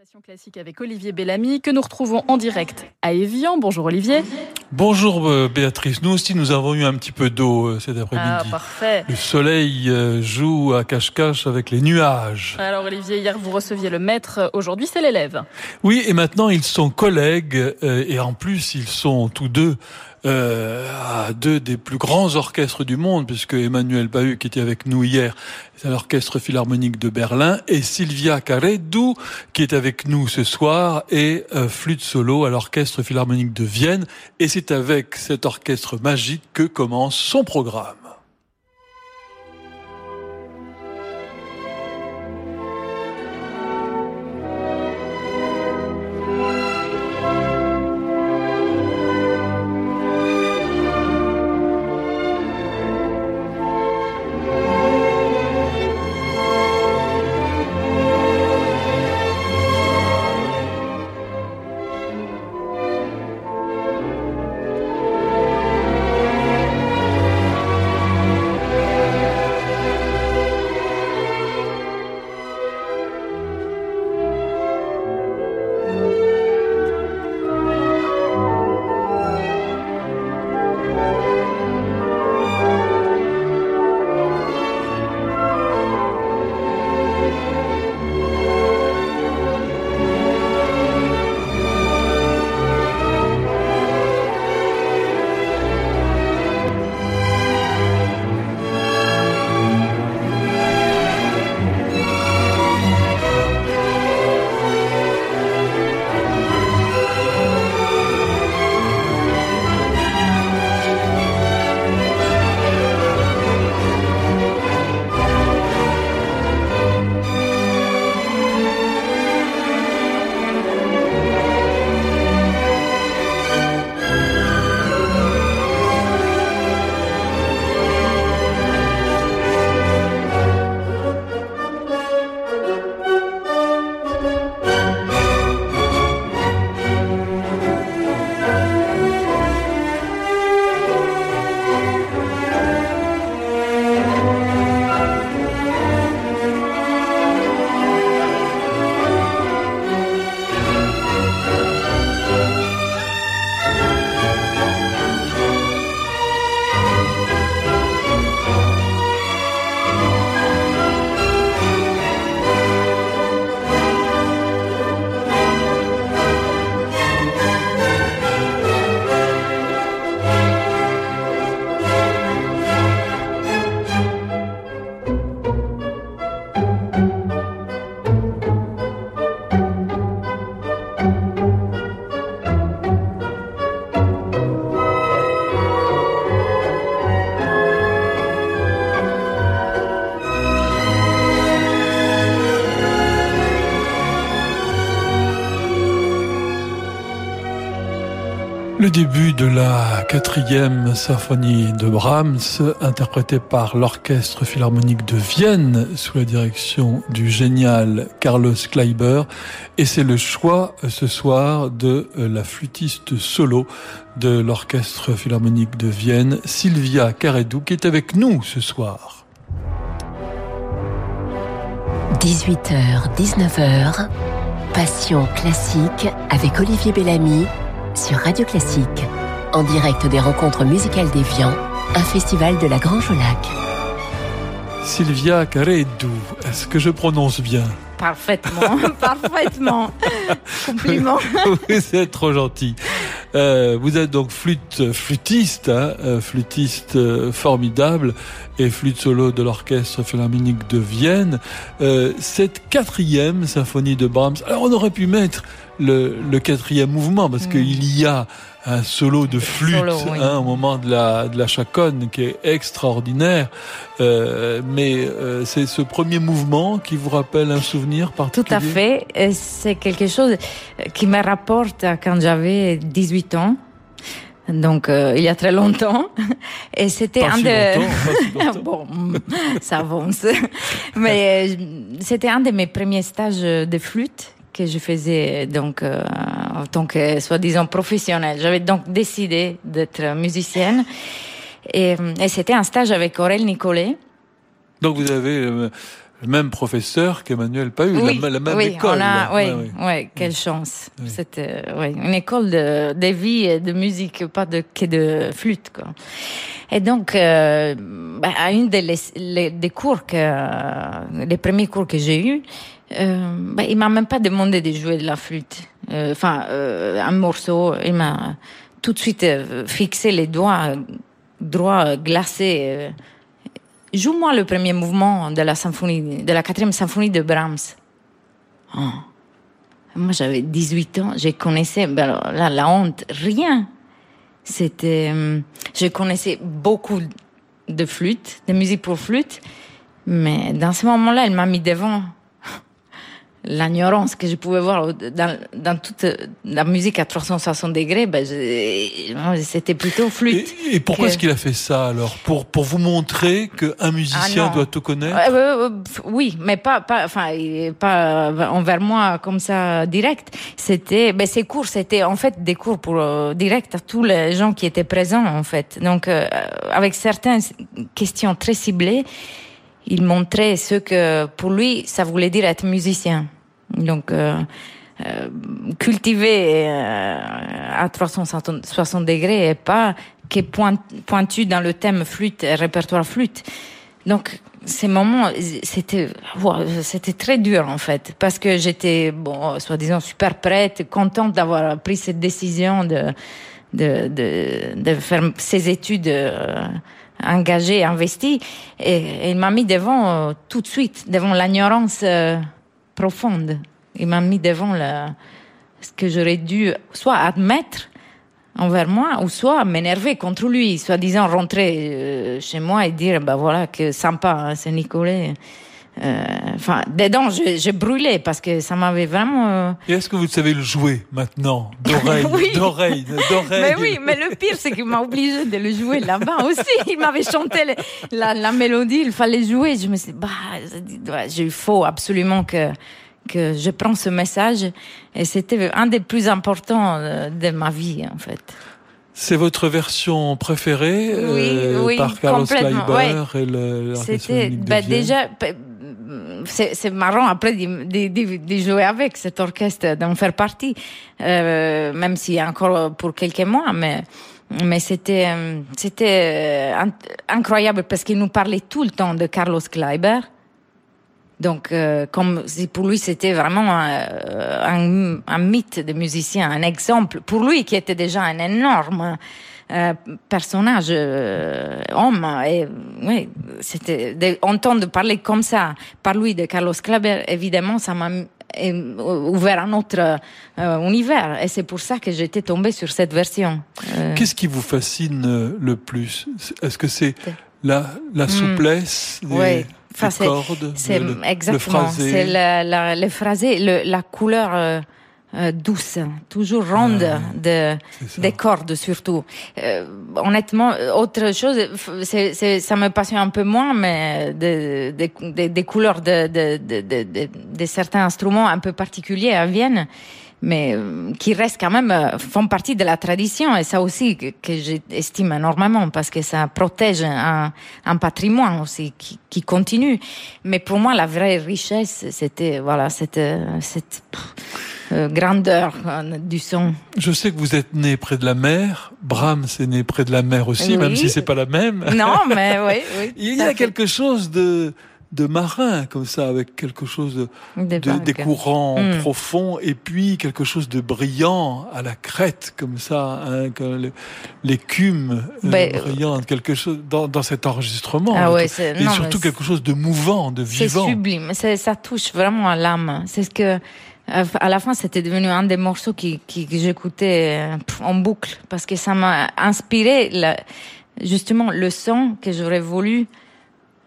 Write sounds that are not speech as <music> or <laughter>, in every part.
Passion classique avec Olivier Bellamy que nous retrouvons en direct à Evian. Bonjour Olivier. Bonjour euh, Béatrice. Nous aussi nous avons eu un petit peu d'eau euh, cet après-midi. Ah parfait. Le soleil euh, joue à cache-cache avec les nuages. Alors Olivier, hier vous receviez le maître, aujourd'hui c'est l'élève. Oui, et maintenant ils sont collègues et en plus ils sont tous deux euh, à deux des plus grands orchestres du monde, puisque Emmanuel Bahut, qui était avec nous hier, c'est à l'Orchestre Philharmonique de Berlin, et Sylvia Caredou, qui est avec nous ce soir, et euh, flûte solo à l'Orchestre Philharmonique de Vienne. Et c'est avec cet orchestre magique que commence son programme. Le début de la quatrième symphonie de Brahms, interprétée par l'Orchestre Philharmonique de Vienne sous la direction du génial Carlos Kleiber. Et c'est le choix ce soir de la flûtiste solo de l'Orchestre Philharmonique de Vienne, Sylvia Caredou, qui est avec nous ce soir. 18h, 19h, Passion classique avec Olivier Bellamy sur Radio Classique, en direct des rencontres musicales d'Evian, un festival de la Grange au Lac. Sylvia Caredou, est-ce que je prononce bien Parfaitement, <laughs> parfaitement. <laughs> Compliment. Vous êtes trop gentil. Euh, vous êtes donc flûte, flûtiste, hein, euh, flûtiste euh, formidable et flûte solo de l'orchestre philharmonique de Vienne. Euh, cette quatrième symphonie de Brahms. Alors on aurait pu mettre le, le quatrième mouvement parce mm. qu'il y a un solo de flûte hein, au moment de la, de la chaconne qui est extraordinaire. Euh, mais euh, c'est ce premier mouvement qui vous rappelle un souvenir particulier Tout à fait. C'est quelque chose qui me rapporte à quand j'avais 18 ans. Donc euh, il y a très longtemps et c'était un si de <laughs> bon ça avance mais euh, c'était un de mes premiers stages de flûte que je faisais donc euh, en tant que soi-disant professionnelle. J'avais donc décidé d'être musicienne et, et c'était un stage avec Aurel Nicolet. Donc vous avez euh, le même professeur qu'Emmanuel Pahu, oui, la, la, même oui, école. On a, oui, ouais, ouais. quelle chance. C'était ouais, une école de, de vie et de musique, pas de, que de flûte. Quoi. Et donc, euh, bah, à une des, les, des cours que, les premiers cours que j'ai eus, euh, bah, il m'a même pas demandé de jouer de la flûte. Euh, enfin, euh, un morceau, il m'a tout de suite euh, fixé les doigts droits glacés Joue-moi le premier mouvement de la symphonie, de quatrième symphonie de Brahms. Oh. Moi, j'avais 18 ans, je connaissais, alors, là, la honte, rien. C'était, je connaissais beaucoup de flûtes, de musique pour flûte, mais dans ce moment-là, elle m'a mis devant l'ignorance que je pouvais voir dans, dans, toute la musique à 360 degrés, ben c'était plutôt flûte. Et, et pourquoi est-ce qu'il a fait ça alors? Pour pour vous montrer qu'un musicien ah doit tout connaître? Euh, euh, Oui, mais pas pas enfin pas envers moi comme ça direct. C'était ben ces cours c'était en fait des cours pour euh, direct à tous les gens qui étaient présents en fait. Donc euh, avec certaines questions très ciblées il montrait ce que pour lui ça voulait dire être musicien. Donc euh, euh, cultiver euh, à 360 degrés et pas qui point, pointu dans le thème flûte répertoire flûte. Donc ces moments, c'était c'était très dur en fait parce que j'étais bon, soi-disant super prête, contente d'avoir pris cette décision de de de, de faire ces études. Engagé, investi, et, il m'a mis devant euh, tout de suite, devant l'ignorance euh, profonde. Il m'a mis devant ce que j'aurais dû soit admettre envers moi, ou soit m'énerver contre lui, soit disant rentrer euh, chez moi et dire, ben voilà, que sympa, hein, c'est Nicolas. Euh, enfin, dedans, je, je, brûlais parce que ça m'avait vraiment. Euh... Et est-ce que vous savez le jouer maintenant, d'oreille, <laughs> oui. d'oreille, d'oreille Mais oui, mais le pire, c'est qu'il m'a obligé de le jouer là-bas aussi. Il m'avait chanté le, la, la, mélodie, il fallait jouer. Je me suis dit, bah, j'ai faux absolument que que je prends ce message et c'était un des plus importants euh, de ma vie en fait. C'est votre version préférée oui, euh, oui, par Carlos Kleiber ouais. et le C'était bah, déjà c'est marrant après de, jouer avec cet orchestre, d'en faire partie, euh, même si encore pour quelques mois, mais c'était c'était incroyable parce qu'il nous parlait tout le temps de Carlos Kleiber. Donc, euh, comme si pour lui c'était vraiment un, mythe de musicien, un exemple pour lui qui était déjà un énorme euh, personnage, euh, homme. Et oui, c'était d'entendre parler comme ça par lui de Carlos Kleiber. Évidemment, ça m'a ouvert un autre euh, univers et c'est pour ça que j'étais tombée sur cette version. Qu'est-ce qui vous fascine le plus? Est-ce que c'est la, la souplesse mmh. des, enfin, des cordes, c'est le, exactement, c'est la, la, le phrasé, le, la couleur euh, euh, douce, toujours ronde de, des cordes surtout. Euh, honnêtement, autre chose, c'est, c'est, ça me passionne un peu moins, mais des de, de, de, couleurs de, de, de, de, de, certains instruments un peu particuliers à Vienne mais qui restent quand même font partie de la tradition et ça aussi que, que j'estime énormément parce que ça protège un, un patrimoine aussi qui, qui, continue. Mais pour moi, la vraie richesse, c'était voilà cette cette euh, grandeur euh, du son. Je sais que vous êtes né près de la mer. Brahms est né près de la mer aussi, oui. même si c'est pas la même. Non, mais oui, oui. <laughs> Il y a quelque chose de de marin comme ça avec quelque chose de, des, de, des courants Hmm. mmh. profonds et puis quelque chose de brillant à la crête comme ça hein, l'écume ben, euh, brillante quelque chose dans, dans cet enregistrement ah ouais, et non, surtout quelque chose de mouvant de vivant c'est sublime ça touche vraiment à l'âme c'est ce que à la fin, c'était devenu un des morceaux qui, que j'écoutais en boucle parce que ça m'a inspiré justement le son que j'aurais voulu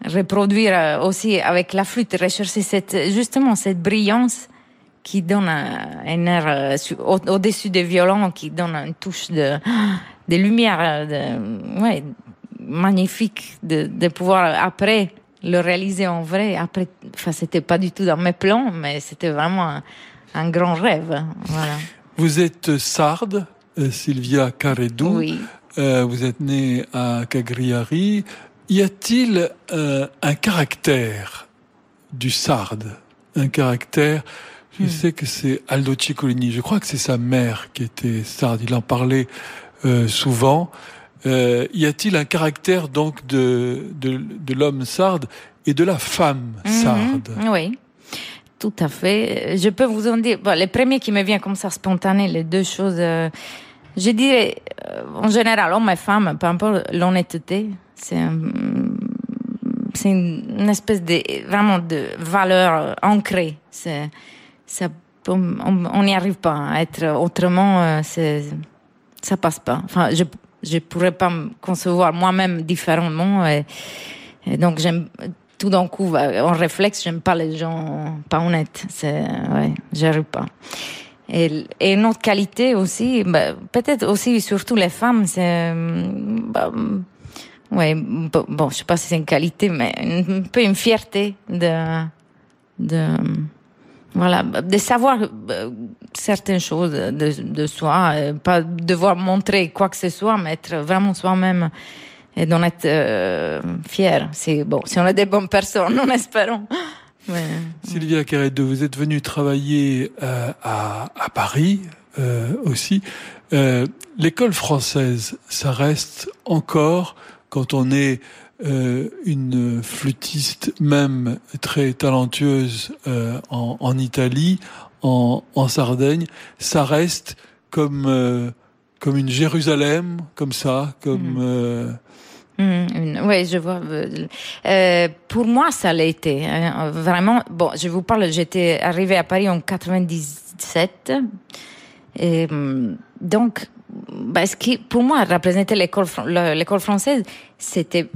reproduire aussi avec la flûte, rechercher cette, justement cette brillance qui donne un, air au-dessus des violons, qui donne une touche de, <gasps> de lumière, ouais, magnifique de, de pouvoir après le réaliser en vrai. Après, enfin, c'était pas du tout dans mes plans, mais c'était vraiment un, grand rêve. Voilà. Vous êtes sarde, euh, Sylvia Caredou. Oui. Euh, vous êtes née à Cagliari. Y a-t-il euh, un caractère du sarde, un caractère. Je hmm. sais que c'est Aldo Ciccolini. Je crois que c'est sa mère qui était sarde. Il en parlait euh, souvent. Euh, y a-t-il un caractère donc de de, de l'homme sarde et de la femme mhm. sarde? Oui. Tout à fait. Je peux vous en dire, bon, les premiers qui me viennent comme ça spontané, les deux choses, euh, je dirais, euh, en général, homme et femme, peu importe l'honnêteté, c'est une, espèce de vraiment de valeur ancrée. C'est ça, on n'y arrive pas à être autrement. Euh, c'est ça passe pas. Enfin, je je pourrais pas me concevoir moi-même différemment. Donc j'aime tout d'un coup en réflexe, j'aime pas les gens pas honnêtes. C'est ouais, j'arrive pas. Et, et, une autre qualité aussi, bah, peut-être aussi surtout les femmes, c'est bah, ouais, bon, je sais pas si c'est une qualité, mais un peu une fierté de, de, voilà, de savoir euh, certaines choses de, de soi, euh, pas devoir montrer quoi que ce soit, mais être vraiment soi-même et d'en être euh, fier. C'est bon, si on est des bonnes personnes, <laughs> nous espérons. Ouais. Sylvia Carredo, vous êtes venue travailler euh, à, à Paris euh, aussi. Euh, L'école française, ça reste encore quand on est euh, une flûtiste même très talentueuse euh, en, en, Italie, en, en, Sardaigne, ça reste comme comme une Jérusalem, comme ça, comme. Mm. Mmh, oui, je vois. Euh, pour moi, ça l'a été. Hein, vraiment, bon, je vous parle, j'étais arrivée à Paris en 97. Et, mm, donc, bah, ce qui, pour moi, représentait l'école, l'école française, c'était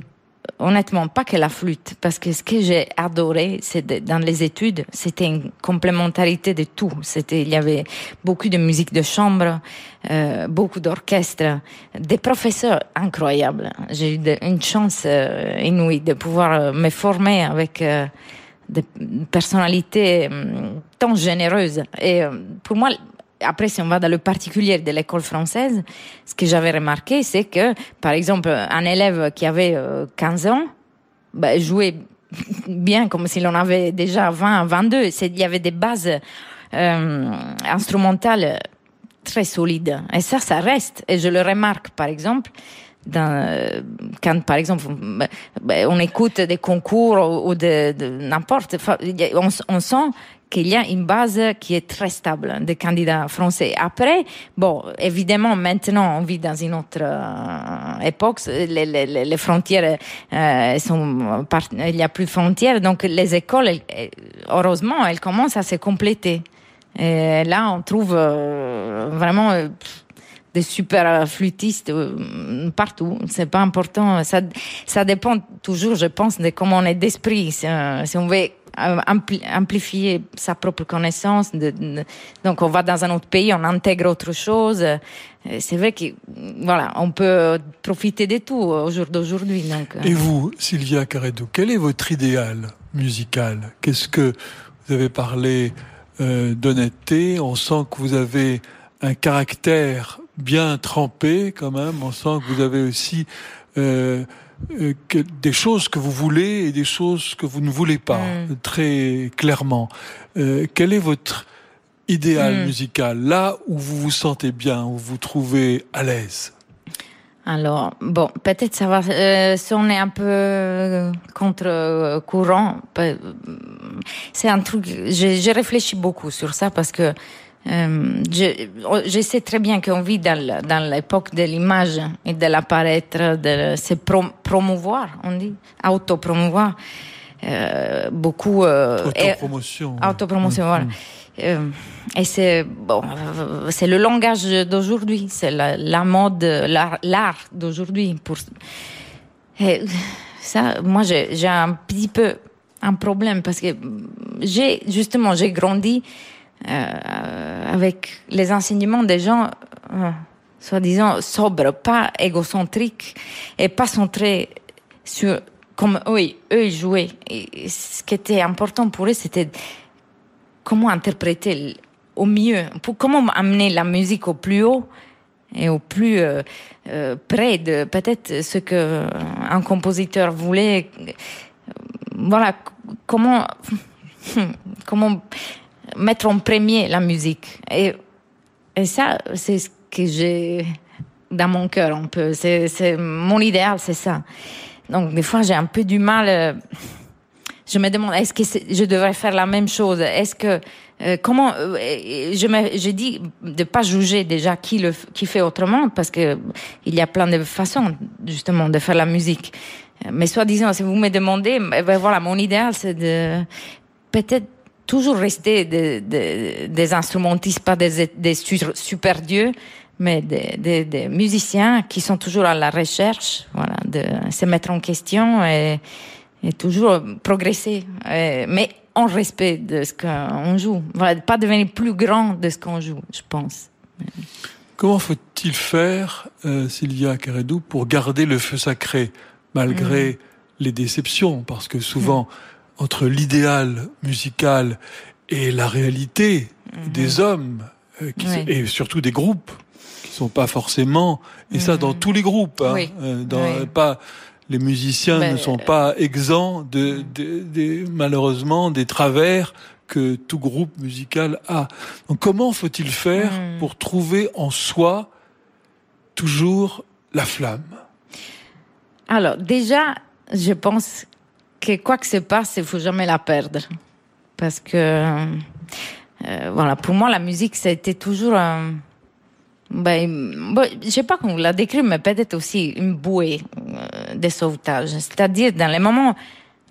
honnêtement pas que la flûte, parce que ce que j'ai adoré, c'est dans les études, c'était une complémentarité de tout. C'était, il y avait beaucoup de musique de chambre, euh, beaucoup d'orchestres, des professeurs incroyables. J'ai eu une chance euh, inouïe de pouvoir euh, me former avec des personnalités hum, tant généreuses. Et pour moi, après, si on va dans le particulier de l'école française, ce que j'avais remarqué, c'est que, par exemple, un élève qui avait 15 euh, ans bah, jouait <laughs> bien comme si l'on avait déjà 20, 22. Il y avait des bases euh, instrumentales très solides. Et ça, ça reste. Et je le remarque, par exemple, dans, quand, par exemple, bah, on écoute des concours ou de, de n'importe, on, on sent qu'il y a une base qui est très stable des candidats français. Après, bon, évidemment, maintenant, on vit dans une autre euh, époque. Les, les, frontières euh, sont, il n'y a plus de frontières, donc les écoles, heureusement, elles commencent à se compléter. Et là, on trouve euh, vraiment euh, super flûtistes partout. C'est pas important. Ça, ça dépend toujours, je pense, de comment on est d'esprit. Si, si on veut amplifier sa propre connaissance. donc, on va dans un autre pays, on intègre autre chose. C'est vrai que, voilà, on peut profiter de tout au jour d'aujourd'hui. Euh. Et vous, Sylvia Caredo, quel est votre idéal musical? Qu'est-ce que vous avez parlé euh, d'honnêteté? On sent que vous avez un caractère bien trempé quand même. On sent que vous avez aussi euh, euh, que des choses que vous voulez et des choses que vous ne voulez pas, mm. très clairement. Euh, quel est votre idéal mm. musical, là où vous vous sentez bien, où vous vous trouvez à l'aise? Alors, bon, peut-être ça va euh, sonner un peu contre-courant. C'est un truc, j'ai réfléchi beaucoup sur ça parce que euh, je, je, sais très bien qu'on vit dans, dans l'époque de l'image et de l'apparaître, de se promouvoir, on dit, auto-promouvoir. Euh, beaucoup. Euh, autopromotion. Autopromotion, voilà. Mm. Euh, et c'est bon, c'est le langage d'aujourd'hui, c'est la, la, mode, l'art d'aujourd'hui. Pour et ça, moi, j'ai un petit peu un problème parce que j'ai justement j'ai grandi avec les enseignements des gens, euh, soi-disant sobres, pas égocentriques et pas centrés sur comme eux, eux ils jouaient. Et ce qui était important pour eux, c'était comment interpréter au mieux, pour, comment amener la musique au plus haut et au plus euh, près de peut-être ce que un compositeur voulait voilà, comment, <laughs> comment mettre en premier la musique. Et, et ça, c'est ce que j'ai dans mon cœur un peu. C'est, mon idéal, c'est ça. Donc, des fois, j'ai un peu du mal. Euh, je me demande, est-ce que je devrais faire la même chose? Est-ce que euh, comment euh, je me, j'ai dit de pas juger déjà qui le qui fait autrement parce que il y a plein de façons justement de faire la musique. Mais soi-disant, si vous me demandez, ben voilà, mon idéal c'est de peut-être toujours rester des, des, des instrumentistes, pas des, des super dieux, mais des, des, musiciens qui sont toujours à la recherche, voilà, de se mettre en question et, et toujours progresser, mais en respect de ce qu'on joue. Voilà, pas devenir plus grand de ce qu'on joue, je pense. Comment faut-il faire, euh, Sylvia Caredou, pour garder le feu sacré malgré mm. les déceptions? Parce que souvent, mm. Entre l'idéal musical et la réalité mm-hmm. des hommes, euh, qui et surtout des groupes, qui sont pas forcément, et ça dans mm-hmm. tous les groupes, hein, euh, dans, pas les musiciens ne sont pas exempts de, de, malheureusement des travers que tout groupe musical a. Donc comment faut-il faire hmm. pour trouver en soi toujours la flamme? Alors déjà, je pense que quoi que se passe, il faut jamais la perdre, parce que euh, voilà, pour moi la musique ça a été toujours un ben, je sais pas comment la décrire, mais peut-être aussi une bouée euh, de sauvetage. C'est-à-dire, dans les moments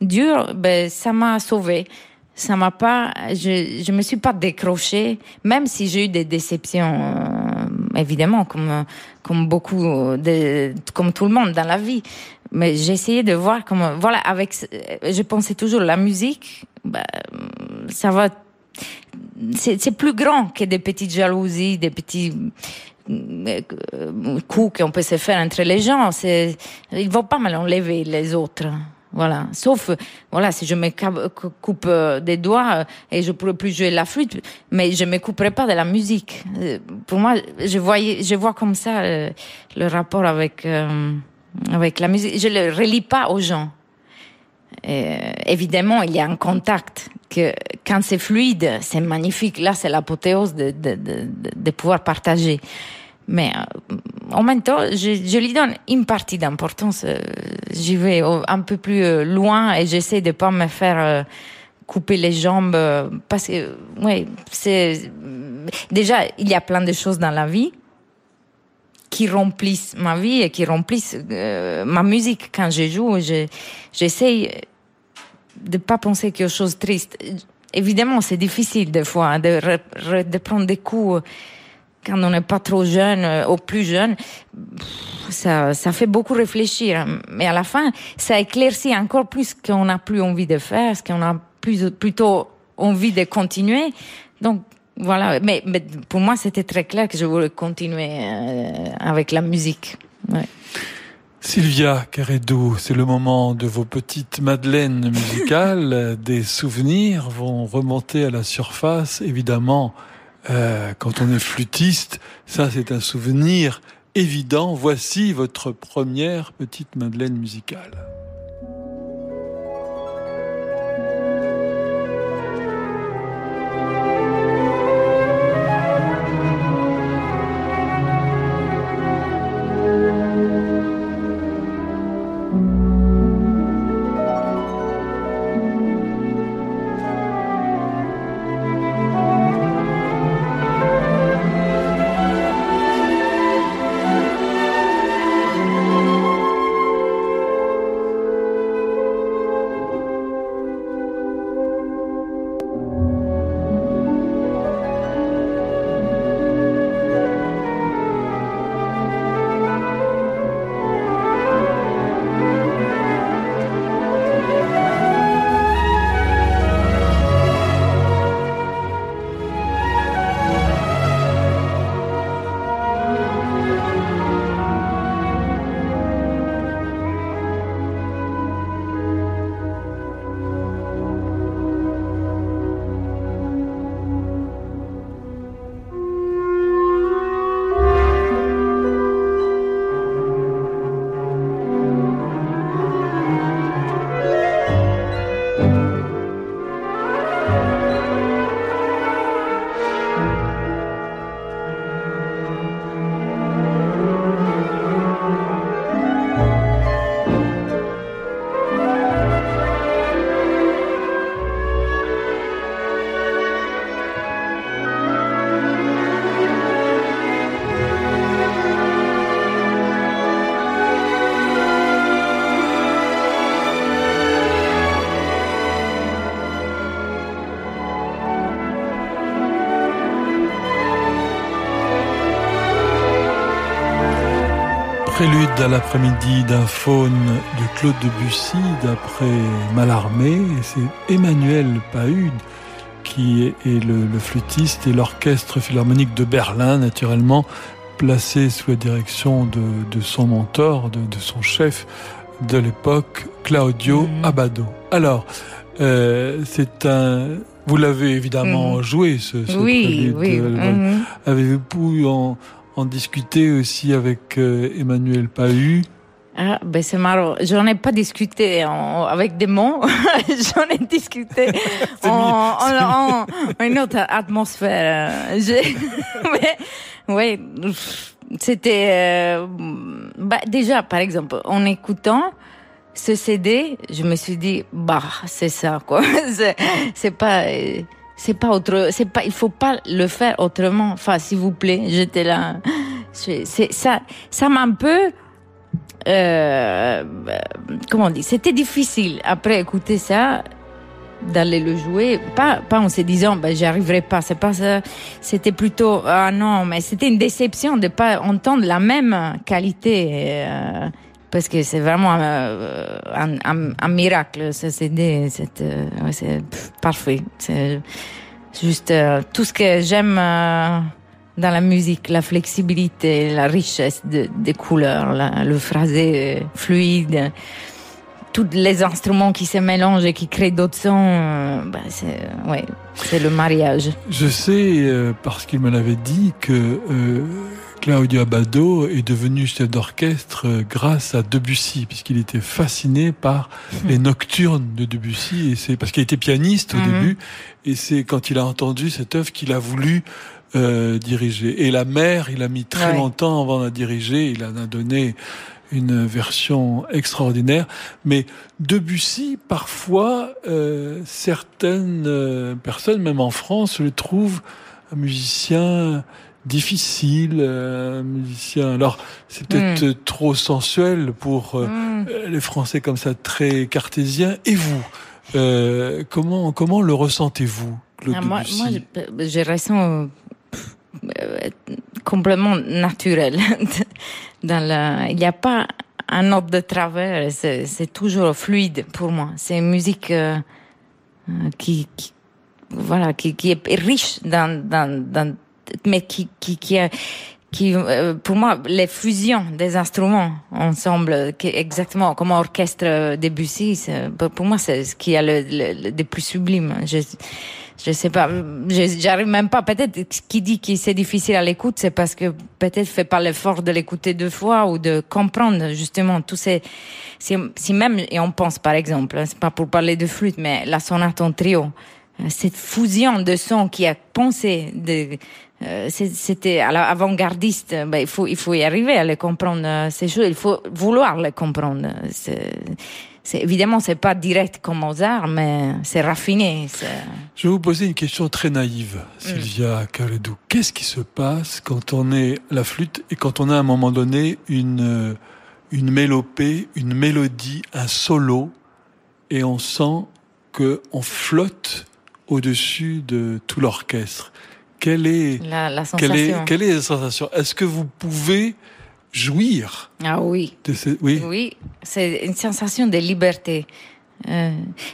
durs, ben, ça m'a sauvé. Ça m'a pas, je, je me suis pas décrochée, même si j'ai eu des déceptions, euh, évidemment, comme, comme beaucoup de, comme tout le monde dans la vie. Mais essayé de voir comment, voilà, avec, je pensais toujours la musique, ben, ça va c'est plus grand que des petites jalousies, des petits euh, coups qu'on peut se faire entre les gens. C'est, ils vont pas m'enlever les autres. Voilà. Sauf, voilà, si je me coupe euh, des doigts euh, et je pourrais plus jouer la flûte, mais je me couperai pas de la musique. Pour moi, je voyais, je vois comme ça le rapport avec avec la musique. Je le relie pas aux gens. évidemment, il y a un contact que quand c'est fluide, c'est magnifique. Là, c'est l'apothéose de, de, de, pouvoir partager. Mais euh, en même temps, je, je lui donne une partie d'importance. Euh, j'y vais un peu plus euh, loin et j'essaie de pas me faire couper les jambes parce que, oui, c'est déjà il y a plein de choses dans la vie qui remplissent ma vie et qui remplissent ma musique quand je joue. J'essaie de pas penser quelque chose de triste. Évidemment, c'est difficile des fois de, prendre des coups quand on n'est pas trop jeune euh, ou plus jeune. Ça, ça fait beaucoup réfléchir. Mais à la fin, ça éclaircit encore plus ce qu'on n'a plus envie de faire, ce qu'on a plus, plutôt envie de continuer. Donc, voilà. Mais, mais pour moi, c'était très clair que je voulais continuer euh, avec la musique. Ouais. Sylvia Caredou, c'est le moment de vos petites madeleines musicales. <laughs> Des souvenirs vont remonter à la surface. Évidemment, euh, quand on est flûtiste, ça c'est un souvenir évident. Voici votre première petite madeleine musicale. À l'après-midi d'un faune de Claude Debussy d'après Mallarmé. C'est Emmanuel Pahude qui est le, flûtiste et l'orchestre philharmonique de Berlin, naturellement, placé sous la direction de, son mentor, de, son chef de l'époque, Claudio mhm. Abbado. Alors, euh, c'est un... Vous l'avez évidemment mhm. joué, ce, ce oui, Oui, mhm. Avez-vous pu en, en discuter aussi avec euh, Emmanuel Pahu. Ah, ben c'est marrant. J'en ai pas discuté avec des mots. <laughs> J'en ai discuté <laughs> en, <laughs> une autre atmosphère. ouais, c'était euh, bah, déjà, par exemple, en écoutant ce CD, je me suis dit, bah, c'est ça, quoi. c'est pas c'est pas autre, c'est pas, il faut pas le faire autrement. Enfin, s'il vous plaît, j'étais là. C'est ça, ça m'a un peu, euh, comment on dit, c'était difficile après écouter ça d'aller le jouer, pas, pas en se disant, ben, j'y arriverai pas, c'est pas ça. C'était plutôt, ah non, mais c'était une déception de pas entendre la même qualité. Euh, parce que c'est vraiment un, un, miracle, ce CD. C'est euh, parfait. C'est juste euh, tout ce que j'aime euh, dans la musique, la flexibilité, la richesse des couleurs, le phrasé fluide, tous les instruments qui se mélangent et qui créent d'autres sons. Ben c'est ouais, c'est le mariage. Je sais parce qu'il me l'avait dit que Claudio Abbado est devenu chef d'orchestre euh, grâce à Debussy, puisqu'il était fasciné par hmm. les nocturnes de Debussy, et c'est parce qu'il était pianiste au hmm. début, et c'est quand il a entendu cette œuvre qu'il a voulu euh, diriger. Et la mère, il a mis très longtemps avant de la diriger, il en a donné une version extraordinaire. Mais Debussy, parfois, euh, certaines euh, personnes, même en France, le trouvent un musicien difficile, euh, musicien. Alors, c'est peut-être hmm. trop sensuel pour euh, hmm. les Français comme ça, très cartésiens. Et vous, euh, comment comment le ressentez-vous, Claude ah, Moi, moi je, ressens complètement naturel. <laughs> Dans la, il n'y a pas un ordre de travers. C'est toujours fluide pour moi. C'est une musique qui, qui voilà, qui, qui est riche dans, dans, dans mais qui, qui, qui, qui euh, pour moi, les fusions des instruments ensemble, qui, exactement comme orchestre Debussy, pour moi, c'est ce qui a le, le, le, plus sublime. Je, je sais pas, j'arrive même pas. Peut-être qui dit que c'est difficile à l'écoute, c'est parce que peut-être fait pas l'effort de l'écouter deux fois ou de comprendre justement tous ces. Si, si même et on pense par exemple, c'est pas pour parler de flûte, mais la sonate en trio, cette fusion de sons qui a pensé de euh, c'était avant-gardiste. Ben, il faut il faut y arriver à les comprendre euh, ces choses. Il faut vouloir les comprendre. C'est, évidemment c'est pas direct comme Mozart, mais c'est raffiné. Je vais vous poser une question très naïve, Sylvia mm. Qu'est-ce qui se passe quand on est la flûte et quand on a à un moment donné une une mélopée, une mélodie, un solo, et on sent que on flotte au-dessus de tout l'orchestre? Quelle est la, sensation quelle est, la sensation? Est-ce que vous pouvez jouir? Ah oui. oui. Oui, c'est une sensation de liberté. Euh,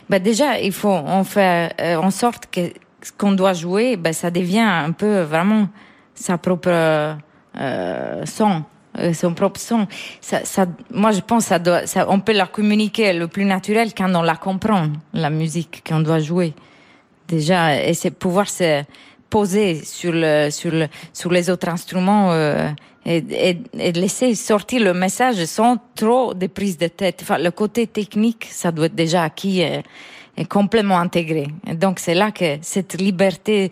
bah déjà, il faut en faire euh, en sorte que ce qu'on doit jouer, bah, ça devient un peu vraiment sa propre euh, son, euh, son propre son. Ça, ça, moi, je pense ça doit, ça, on peut la communiquer le plus naturel quand on la comprend, la musique qu'on doit jouer. Déjà, et c'est pouvoir se poser sur le sur le sur les autres instruments euh, et, laisser sortir le message sans trop de prise de tête. Le côté technique, ça doit être déjà acquis et, et complètement intégré. Donc c'est là que cette liberté,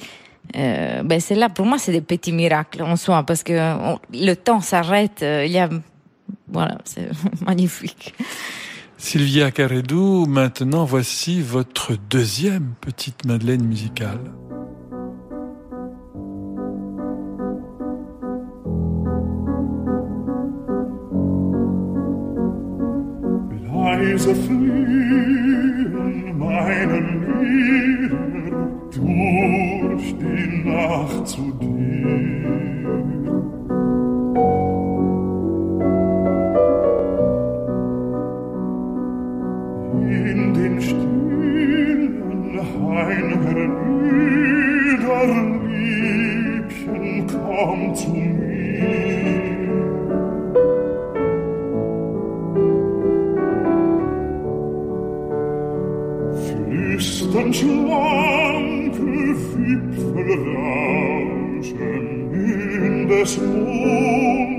euh, ben pour moi c'est des petits miracles en soi parce que le temps s'arrête. Euh, il y a voilà, c'est <laughs> magnifique. Sylvia Caredou, maintenant voici votre deuxième petite Madeleine musicale. leise fliehen meinen Lieder durch die Nacht zu dir. in den stillen heimeren Liedern Liebchen komm zu mir Flüstern schlanke Wipfel rauschen in des Mondes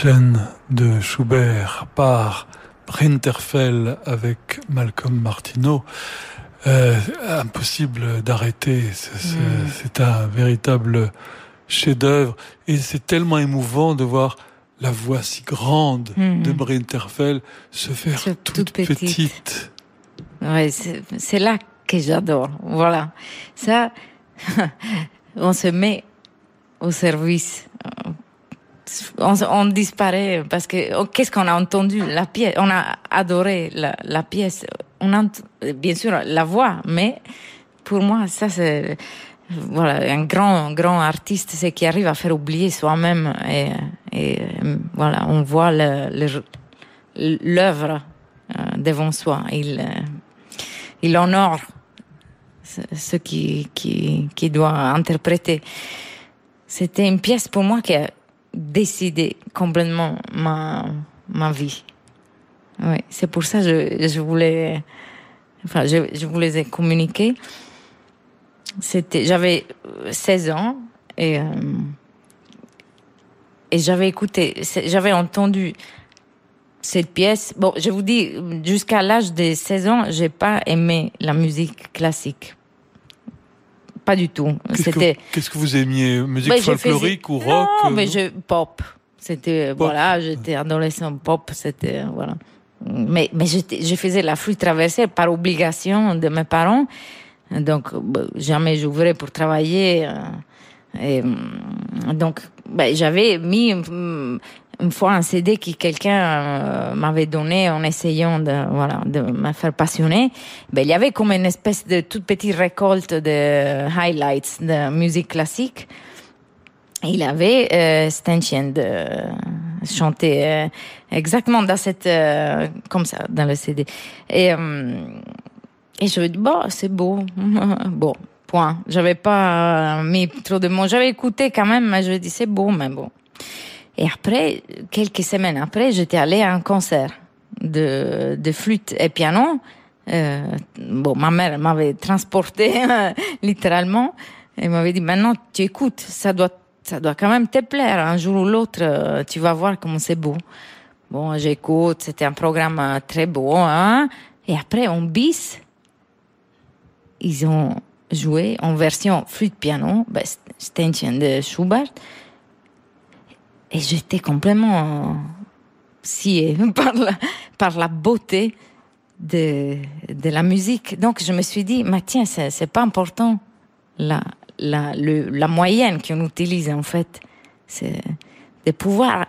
Stenchen de Schubert par Brinterfell avec Malcolm Martineau. Euh, impossible d'arrêter. C'est Mm. c'est un véritable chef-d'œuvre et c'est tellement émouvant de voir la voix si grande Mm. de Brinterfell se faire toute, toute petite. petite. Ouais, c'est là que j'adore. Voilà. Ça, <laughs> on se met au service. On, on disparaît parce que oh, qu'est-ce qu'on a entendu? La pièce, on a adoré la, la pièce. On a bien sûr la voix, mais pour moi ça c'est voilà un grand grand artiste c'est qui arrive à faire oublier soi-même et, et voilà on voit l'œuvre euh, devant soi. Il euh, il honore ce qui, qui, qui doit interpréter. C'était une pièce pour moi qui a décidé complètement ma, ma vie. Oui, c'est pour ça que je, je voulais, enfin, je, je ai communiqués. C'était, j'avais 16 ans et, euh, et j'avais écouté, j'avais entendu cette pièce. Bon, je vous dis, jusqu'à l'âge de 16 ans, j'ai pas aimé la musique classique. Pas du tout. Qu'est-ce que, C'était qu'est-ce que vous aimiez Musique je folklorique ou rock Non, euh, mais je pop. C'était Pop. voilà, j'étais adolescent pop, c'était voilà. mais mais je faisais la flûte traversière par obligation de mes parents. Donc, bah, jamais j'ouvrais pour travailler. euh, et, hum, donc, ben, j'avais mis hum, une fois un CD que quelqu'un euh, m'avait donné en essayant de, voilà, de me faire passionner. Ben, il y avait comme une espèce de toute petite récolte de highlights de musique classique. Il avait euh, Stanchian de chanter euh, exactement dans cette euh, comme ça dans le CD et euh, et je me dis bon c'est beau <laughs> bon point j'avais pas mis trop de mots j'avais écouté quand même mais je me dis c'est beau mais bon et après quelques semaines après j'étais allée à un concert de flûte et piano. Euh, bon ma mère m'avait transporté <laughs> littéralement. Elle m'avait dit maintenant tu écoutes ça doit ça doit quand même te plaire. Un jour ou l'autre euh, tu vas voir comment c'est beau. Bon j'écoute c'était un programme euh, très beau hein. Et après en bis ils ont joué en version flûte piano. Ständchen de Schubert et j'étais complètement sciée <laughs> par la, beauté de, la musique. Donc je me suis dit, mais tiens, c'est, pas important la, moyenne qu'on utilise en fait. C'est de pouvoir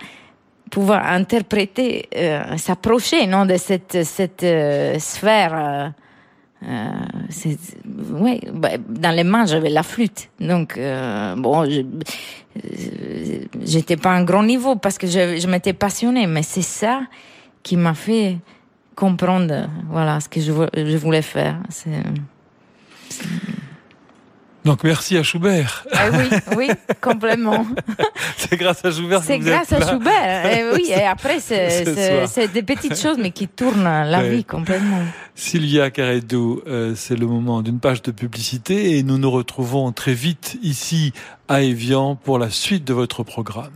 interpréter, euh, s'approcher de cette cette euh, sphère. euh, euh, ouais, bah, dans les mains j'avais la flûte, donc euh, bon, euh, j'étais pas un grand niveau parce que je, je m'étais passionnée, mais c'est ça qui m'a fait comprendre, voilà, ce que je, vou- je voulais faire. Donc merci à Schubert. ah oui, oui, complètement. <laughs> C'est grâce à Schubert C'est vous êtes grâce à là. Schubert. Et oui, <laughs> et après, c'est, des petites choses, mais qui tournent la Ouais. vie complètement. Sylvia Caredou, euh, c'est le moment d'une page de publicité et nous nous retrouvons très vite ici à Evian pour la suite de votre programme.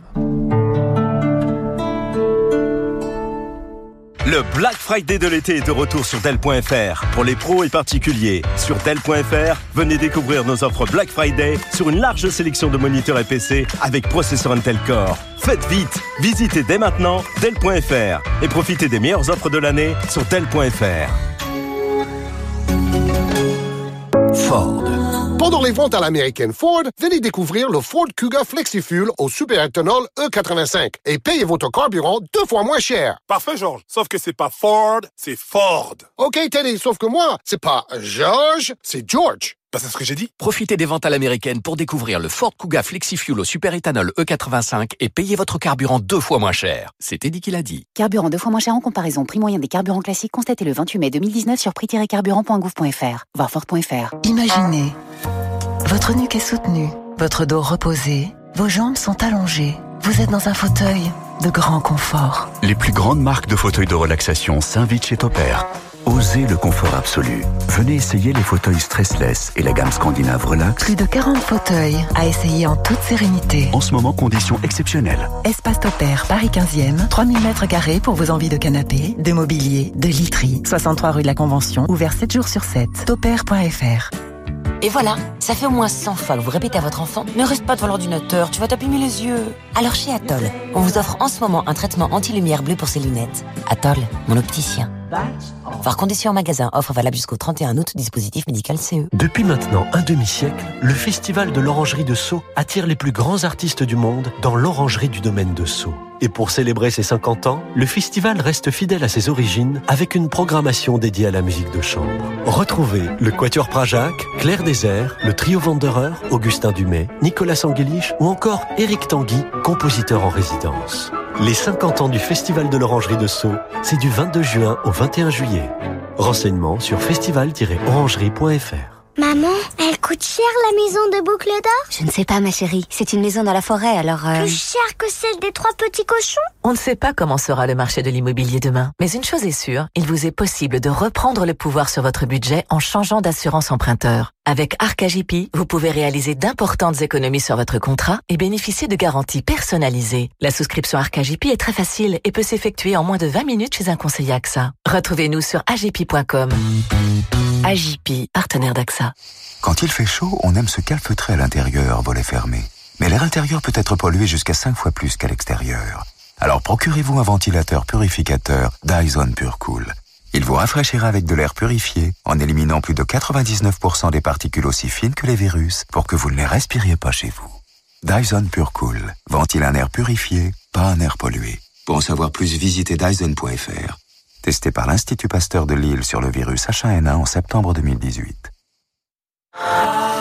Le Black Friday de l'été est de retour sur Dell.fr. Pour les pros et particuliers, sur Dell.fr, venez découvrir nos offres Black Friday sur une large sélection de moniteurs et PC avec processeur Intel Core. Faites vite, visitez dès maintenant Dell.fr et profitez des meilleures offres de l'année sur Dell.fr. Ford. Pendant les ventes à l'américaine Ford, venez découvrir le Ford Kuga FlexiFuel au superéthanol E85 et payez votre carburant deux fois moins cher. Parfait, Georges. Sauf que c'est pas Ford, c'est Ford. OK, Teddy, sauf que moi, c'est pas George, c'est George. Bah, c'est ce que j'ai dit. Profitez des ventes à l'américaine pour découvrir le Ford Kuga FlexiFuel au superéthanol E85 et payez votre carburant deux fois moins cher. C'est Eddie qui l'a dit. Carburant deux fois moins cher en comparaison. Prix moyen des carburants classiques constaté le 28 mai 2019 sur prix-carburant.gouv.fr. Voir Ford.fr. Imaginez. Votre nuque est soutenue, votre dos reposé, vos jambes sont allongées. Vous êtes dans un fauteuil de grand confort. Les plus grandes marques de fauteuils de relaxation s'invitent chez Topair. Osez le confort absolu. Venez essayer les fauteuils stressless et la gamme scandinave Relax. Plus de 40 fauteuils à essayer en toute sérénité. En ce moment, conditions exceptionnelles. Espace Topair, Paris 15e, 3000 mètres carrés pour vos envies de canapé, de mobilier, de literie. 63 rue de la Convention, ouvert 7 jours sur 7. Topair.fr. Et voilà, ça fait au moins 100 fois que vous répétez à votre enfant Ne reste pas devant l'ordinateur, tu vas t'abîmer les yeux. Alors chez Atoll, on vous offre en ce moment un traitement anti-lumière bleue pour ses lunettes. Atoll, mon opticien. Voir conditions en magasin, offre valable jusqu'au 31 août, dispositif médical. CE. Depuis maintenant un demi-siècle, le Festival de l'Orangerie de Sceaux attire les plus grands artistes du monde dans l'orangerie du domaine de Sceaux. Et pour célébrer ses 50 ans, le festival reste fidèle à ses origines avec une programmation dédiée à la musique de chambre. Retrouvez le Quatuor Prajac, Claire Désert, le Trio Wanderer, Augustin Dumay, Nicolas Sanguilich ou encore Éric Tanguy, compositeur en résidence. Les 50 ans du Festival de l'Orangerie de Sceaux, c'est du 22 juin au 21 juillet. Renseignements sur festival-orangerie.fr. Maman, elle coûte cher la maison de boucle d'or? Je ne sais pas, ma chérie. C'est une maison dans la forêt, alors... euh, Plus cher que celle des trois petits cochons? On ne sait pas comment sera le marché de l'immobilier demain, mais une chose est sûre, il vous est possible de reprendre le pouvoir sur votre budget en changeant d'assurance emprunteur. Avec Arcagip, vous pouvez réaliser d'importantes économies sur votre contrat et bénéficier de garanties personnalisées. La souscription Arcagip est très facile et peut s'effectuer en moins de 20 minutes chez un conseiller AXA. Retrouvez-nous sur agip.com. Agip, partenaire d'AXA. Quand il fait chaud, on aime se calfeutrer à l'intérieur, volet fermé. Mais l'air intérieur peut être pollué jusqu'à 5 fois plus qu'à l'extérieur. Alors procurez-vous un ventilateur purificateur Dyson PureCool. Il vous rafraîchira avec de l'air purifié en éliminant plus de 99% des particules aussi fines que les virus pour que vous ne les respiriez pas chez vous. Dyson PureCool ventile un air purifié, pas un air pollué. Pour en savoir plus, visitez dyson.fr. Testé par l'Institut Pasteur de Lille sur le virus H1N1 en septembre 2018.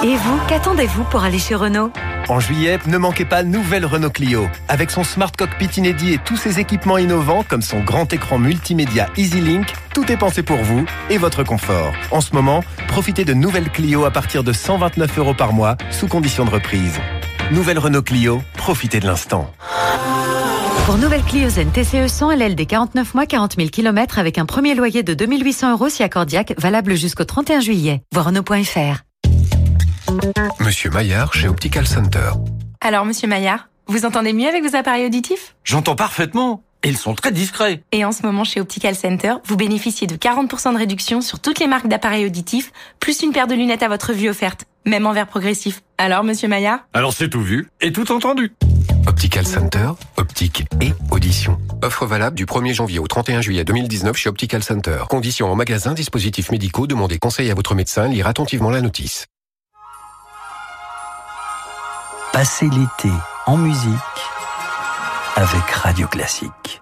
Et vous, qu'attendez-vous pour aller chez Renault En juillet, ne manquez pas nouvelle Renault Clio. Avec son smart cockpit inédit et tous ses équipements innovants comme son grand écran multimédia EasyLink, tout est pensé pour vous et votre confort. En ce moment, profitez de nouvelles Clio à partir de 129 euros par mois, sous condition de reprise. Nouvelle Renault Clio, profitez de l'instant. Pour nouvelle Clio Zen TCE 100 LLD 49 mois 40 000 km avec un premier loyer de 2800 euros si accordiaque, valable jusqu'au 31 juillet. Voir Renault.fr. Monsieur Maillard chez Optical Center. Alors, monsieur Maillard, vous entendez mieux avec vos appareils auditifs? J'entends parfaitement. Et ils sont très discrets. Et en ce moment, chez Optical Center, vous bénéficiez de 40% de réduction sur toutes les marques d'appareils auditifs, plus une paire de lunettes à votre vue offerte, même en verre progressif. Alors, monsieur Maillard? Alors c'est tout vu et tout entendu. Optical Center, optique et audition. Offre valable du 1er janvier au 31 juillet 2019 chez Optical Center. Conditions en magasin, dispositifs médicaux, demandez conseil à votre médecin, lire attentivement la notice. Passez l'été en musique avec Radio Classique.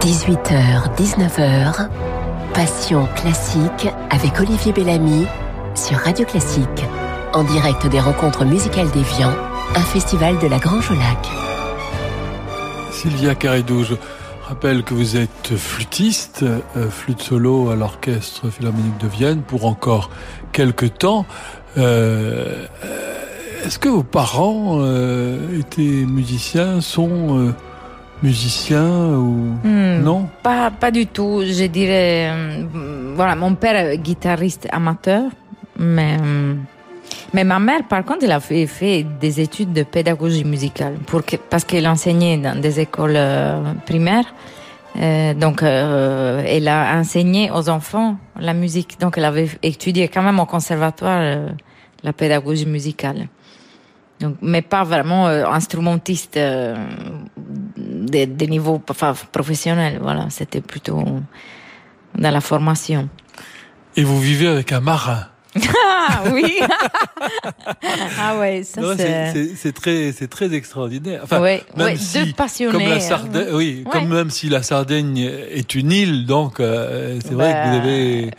18h, 19h, Passion classique avec Olivier Bellamy sur Radio Classique. En direct des rencontres musicales d'Evian, un festival de la Grange au Lac. Sylvia Caridou, je rappelle que vous êtes flûtiste, euh, flûte solo à l'Orchestre Philharmonique de Vienne pour encore quelques temps. Euh, Est-ce que vos parents euh, étaient musiciens, sont euh, musiciens ou Hmm, non? pas, pas du tout. Je dirais. euh, voilà, mon père est guitariste amateur, mais. euh, Mais ma mère, par contre, elle a fait, fait des études de pédagogie musicale pour que, parce qu'elle enseignait dans des écoles euh, primaires. Euh, donc, euh, elle a enseigné aux enfants la musique. Donc, elle avait étudié quand même au conservatoire euh, la pédagogie musicale. Donc, mais pas vraiment instrumentiste niveaux enfin, professionnels. Voilà, c'était plutôt dans la formation. Et vous vivez avec un marin ah oui. <laughs> ah ouais, ça c'est. c'est très c'est très extraordinaire. Enfin, Ouais, même ouais, si, deux passionnés, comme la hein. Sardaigne, oui, Ouais. comme même si la Sardaigne est une île, donc euh, c'est vrai que vous Bah, avez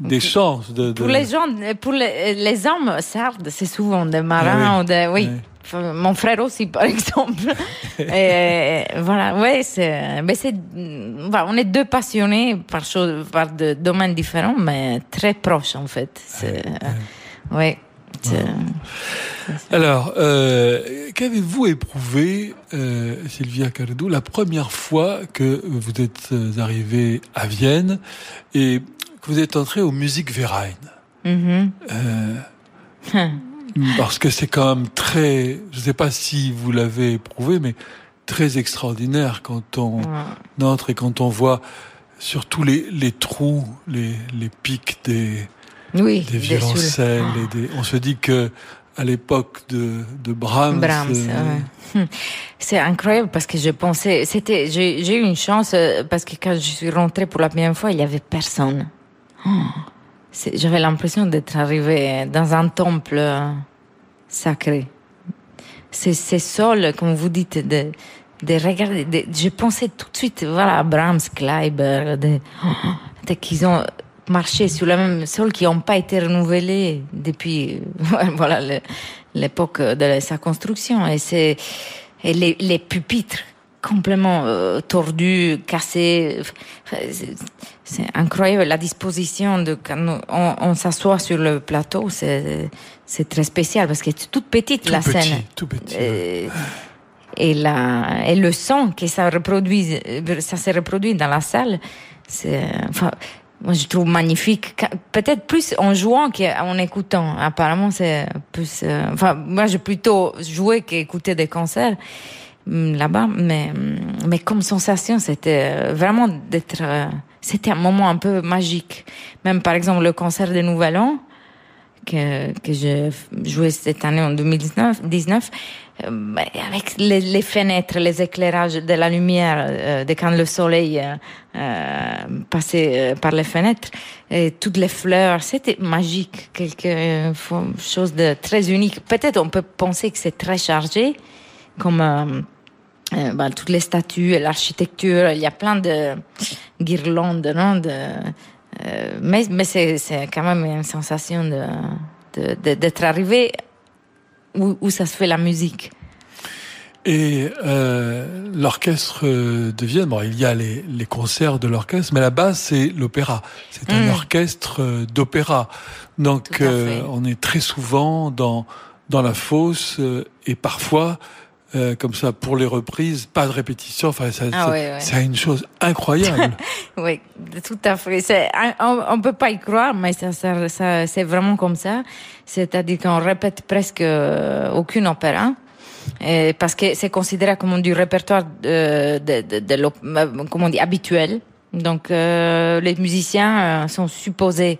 des chances de. de- Pour les gens, pour les, les hommes sardes, c'est souvent des marins Ah oui. ou des, oui. Enfin, Mon frère aussi, par <laughs> exemple. Et voilà, ouais, c'est, mais c'est, on est deux passionnés par choses, par de domaines différents, mais très proches en fait. C'est, ouais. c'est- Alors, euh, qu'avez-vous éprouvé, euh, Sylvia Cardou, la première fois que vous êtes euh, arrivée à Vienne et que vous êtes entrée au Musikverein Mhm. euh, <laughs> Parce que c'est quand même très, je ne sais pas si vous l'avez éprouvé, mais très extraordinaire quand on entre et quand on voit surtout les, les trous, les, les pics des, Oui, des violoncelles. Et des, on se dit que à l'époque de, de Brahms, Brahms, euh, ouais. Hum. C'est incroyable parce que je pensais, c'était, j'ai j'ai eu une chance euh, parce que quand je suis rentrée pour la première fois, il y avait personne. Oh. C'est- J'avais l'impression d'être arrivée dans un temple euh, sacré. C'est ces sols, comme vous dites, de, de regarder. de- je pensais tout de suite, voilà, Brahms, Kleiber, de, <gasps> de- qu'ils ont marché sur le même sol, qui n'ont pas été renouvelés depuis, <laughs> voilà, l'époque de sa construction. Et c'est, et les, les pupitres complètement euh, tordus, cassés. C'est- incroyable la disposition de quand on, on s'assoit sur le plateau, c'est c'est très spécial parce que c'est toute petite Tout la petit, scène. tout petit. Et, et, la, et le son que ça reproduit, ça se reproduit dans la salle, c'est enfin moi je trouve magnifique. Peut-être plus en jouant qu'en écoutant. Apparemment c'est plus. euh, enfin moi j'ai plutôt joué qu'écouté des concerts hum, là-bas, mais hum, mais comme sensation c'était euh, vraiment d'être. Euh, C'était un moment un peu magique. Même par exemple le concert de Nouvel An que, que j'ai joué cette année en 2019, 19, euh, ben, avec les, les, fenêtres, les éclairages de la lumière, euh, de quand le soleil euh, euh passait par les fenêtres, et toutes les fleurs, c'était magique, quelque chose de très unique. Peut-être on peut penser que c'est très chargé, comme ben, toutes les statues, l'architecture, il y a plein de guirlandes, non de, euh, mais mais c'est, c'est quand même une sensation de, de, d'être arrivé où, où, ça se fait la musique. Et euh, l'orchestre de Vienne, bon, il y a les, les concerts de l'orchestre, mais la base c'est l'opéra. C'est un mmh. orchestre d'opéra. Donc euh, on est très souvent dans dans la fosse euh, et parfois euh, comme ça pour les reprises, pas de répétition. Enfin, ça, ah c'est une chose incroyable. <laughs> oui, tout à fait. On, on peut pas y croire, mais ça, ça, ça c'est vraiment comme ça. C'est-à-dire qu'on répète presque euh, aucune opéra. Et parce que c'est considéré comme du répertoire de, de, de, de euh, comment on dit habituel. Donc euh, les musiciens sont supposés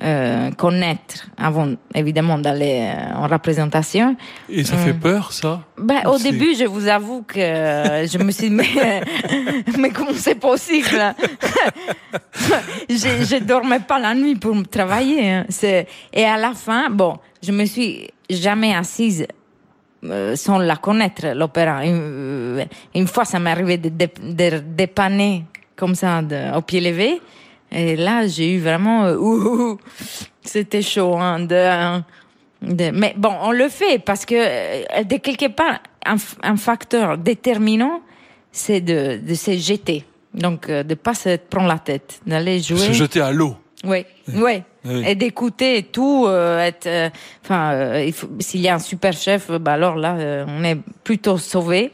euh, connaître avant évidemment d'aller euh, en représentation. Et ça fait euh, peur ça ben, Au début, je vous avoue que je me suis dit, mais, <laughs> mais comment c'est possible? <laughs> Je, je dormais pas la nuit pour travailler. Hein. Et à la fin, bon, je me suis jamais assise sans la connaître, l'opéra. Une, une, fois, ça m'est arrivé de, de, de, dépanner comme ça de, au pied levé. Et là, j'ai eu vraiment, euh, c'était chaud. Hein, de, de, mais bon, on le fait parce que euh, de quelque part, un, un facteur déterminant, c'est de, de se jeter. Donc, euh, de pas se prendre la tête, d'aller jouer. Se jeter à l'eau. Oui, oui. oui. Et d'écouter tout. Euh, être, enfin, s'il y a un super chef, bah alors là, on est plutôt sauvé.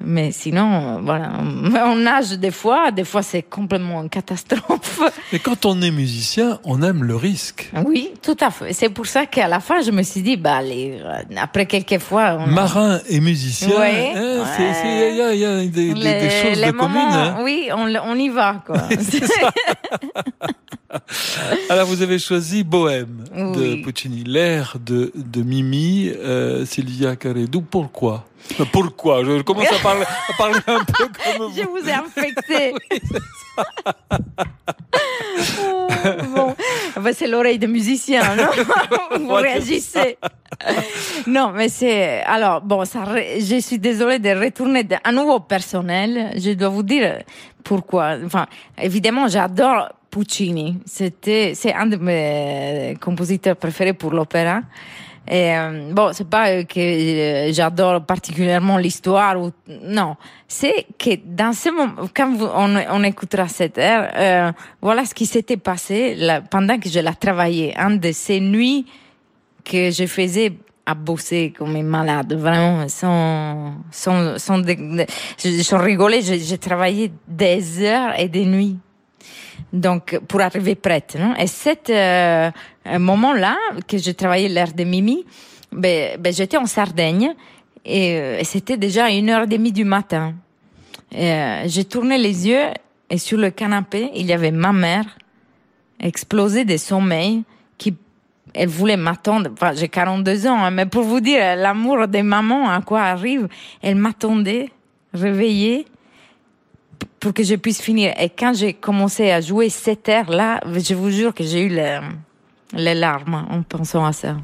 Mais sinon, voilà, <laughs> on nage des fois, des fois c'est complètement une catastrophe. <laughs> Mais quand on est musicien, on aime le risque. Oui, tout à fait. C'est pour ça qu'à la fin, je me suis dit, bah, les, euh, après quelques fois... On Marin et musicien, il hein, y, a, y a des, des, choses de communes. Hein. Oui, on, on, y va, quoi. <laughs> Alors vous avez choisi Bohème de Puccini, l'air de, de Mimi, euh, Sylvia Caredou. Pourquoi? Pourquoi Je commence à parler, à parler un peu comme vous. <laughs> Je vous ai infecté. <laughs> oh, bon. C'est l'oreille de musicien, non <laughs> Vous réagissez. non, mais c'est... Alors, bon, ça, je suis désolée de retourner à nouveau personnel. Je dois vous dire pourquoi. Enfin, évidemment, j'adore Puccini. C'était, c'est un de mes compositeurs préférés pour l'opéra. Et euh, bon, c'est pas que euh, j'adore particulièrement l'histoire ou non, c'est que dans ce moment, quand on, on, écoutera cette air, euh, voilà ce qui s'était passé pendant que je la travaillais. Un de ces nuits que je faisais à bosser comme une malade, vraiment, sans, sans, sans, sans rigoler, j'ai travaillé des heures et des nuits donc pour arriver prête. Et cet euh, moment-là que j'ai travaillé l'air de Mimi, ben, ben j'étais en Sardaigne et, euh, c'était déjà une heure et demie du matin. Euh, j'ai tourné les yeux et sur le canapé il y avait ma mère explosée de sommeil qui elle voulait m'attendre. Enfin, j'ai 42 ans, hein, mais pour vous dire l'amour des mamans à quoi arrive, elle m'attendait réveillée pour que je puisse finir. Et quand j'ai commencé à jouer cette air-là, je vous jure que j'ai eu les, les larmes en pensant à ça.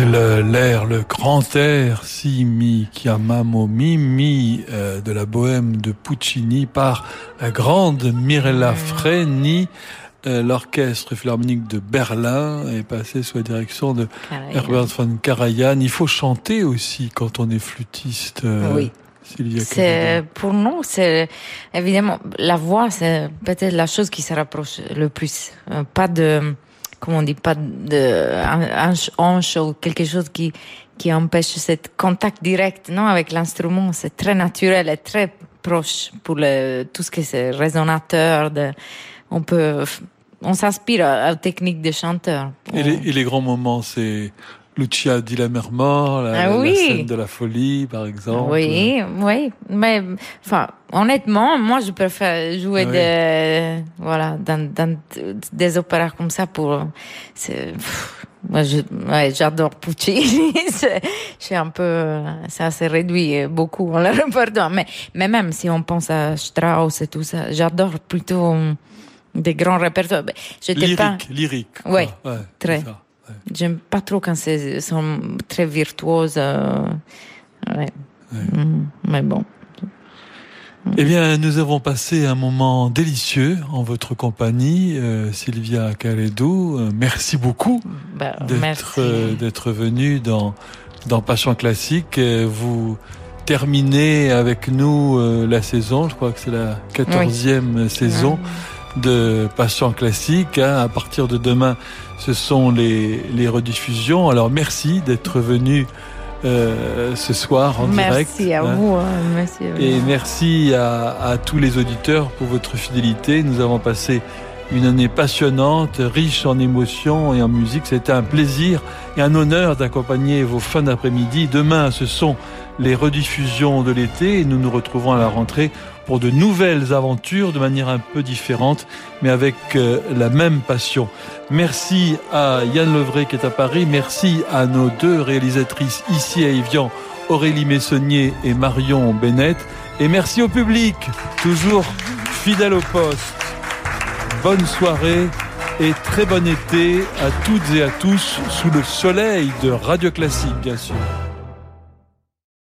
C'est l'air, le, grand air si mi chiamamo Mimi euh, de la bohème de Puccini par la grande Mirella Freni. Euh, L'orchestre philharmonique de Berlin est passé sous la direction de Herbert von Karajan. Il faut chanter aussi quand on est flûtiste. Euh, oui. C'est pour nous, c'est évidemment la voix, c'est peut-être la chose qui se rapproche le plus. Euh, pas de comment on dit, pas de hanche ou quelque chose qui qui empêche cet contact direct, non, avec l'instrument. C'est très naturel et très proche pour le, tout ce qui est résonateur. De, on peut, on s'inspire aux techniques des chanteurs. Et, les, et les grands moments, c'est Lucia dit la mer mort, la, ah scène de la folie, par exemple. Oui, oui, mais enfin, honnêtement, moi, je préfère jouer ah des, voilà, dans, dans, des opéras comme ça pour. Moi, je, ouais, j'adore Puccini. <laughs> c'est un peu, c'est assez réduit beaucoup en le répertoire. Mais, mais même si on pense à Strauss et tout ça, j'adore plutôt des grands répertoires. J'étais lyrique, pas. Lyrique. Ouais très. J'aime pas trop quand c'est sont très virtuoses. Euh, ouais. Mm, mais bon. Eh bien, nous avons passé un moment délicieux en votre compagnie, euh, Sylvia Caledou. Euh, merci beaucoup bah, d'être euh, d'être venue dans dans Passion classique. Vous terminez avec nous la saison. Je crois que c'est la quatorzième saison de Passion classique. Hein. À partir de demain, ce sont les, les rediffusions. Alors merci d'être venu euh, ce soir en direct. Merci à hein. vous. Hein. Merci Et merci à, à, tous les auditeurs pour votre fidélité. Nous avons passé une année passionnante, riche en émotions et en musique. C'était un plaisir et un honneur d'accompagner vos fins d'après-midi. Demain, ce sont les rediffusions de l'été et nous nous retrouvons à la rentrée pour de nouvelles aventures de manière un peu différente, mais avec euh, la même passion. Merci à Yann Levray qui est à Paris. Merci à nos deux réalisatrices ici à Evian, Aurélie Messonnier et Marion Bennett. Et merci au public, toujours fidèle au poste. Bonne soirée et très bon été à toutes et à tous sous le soleil de Radio Classique, bien sûr.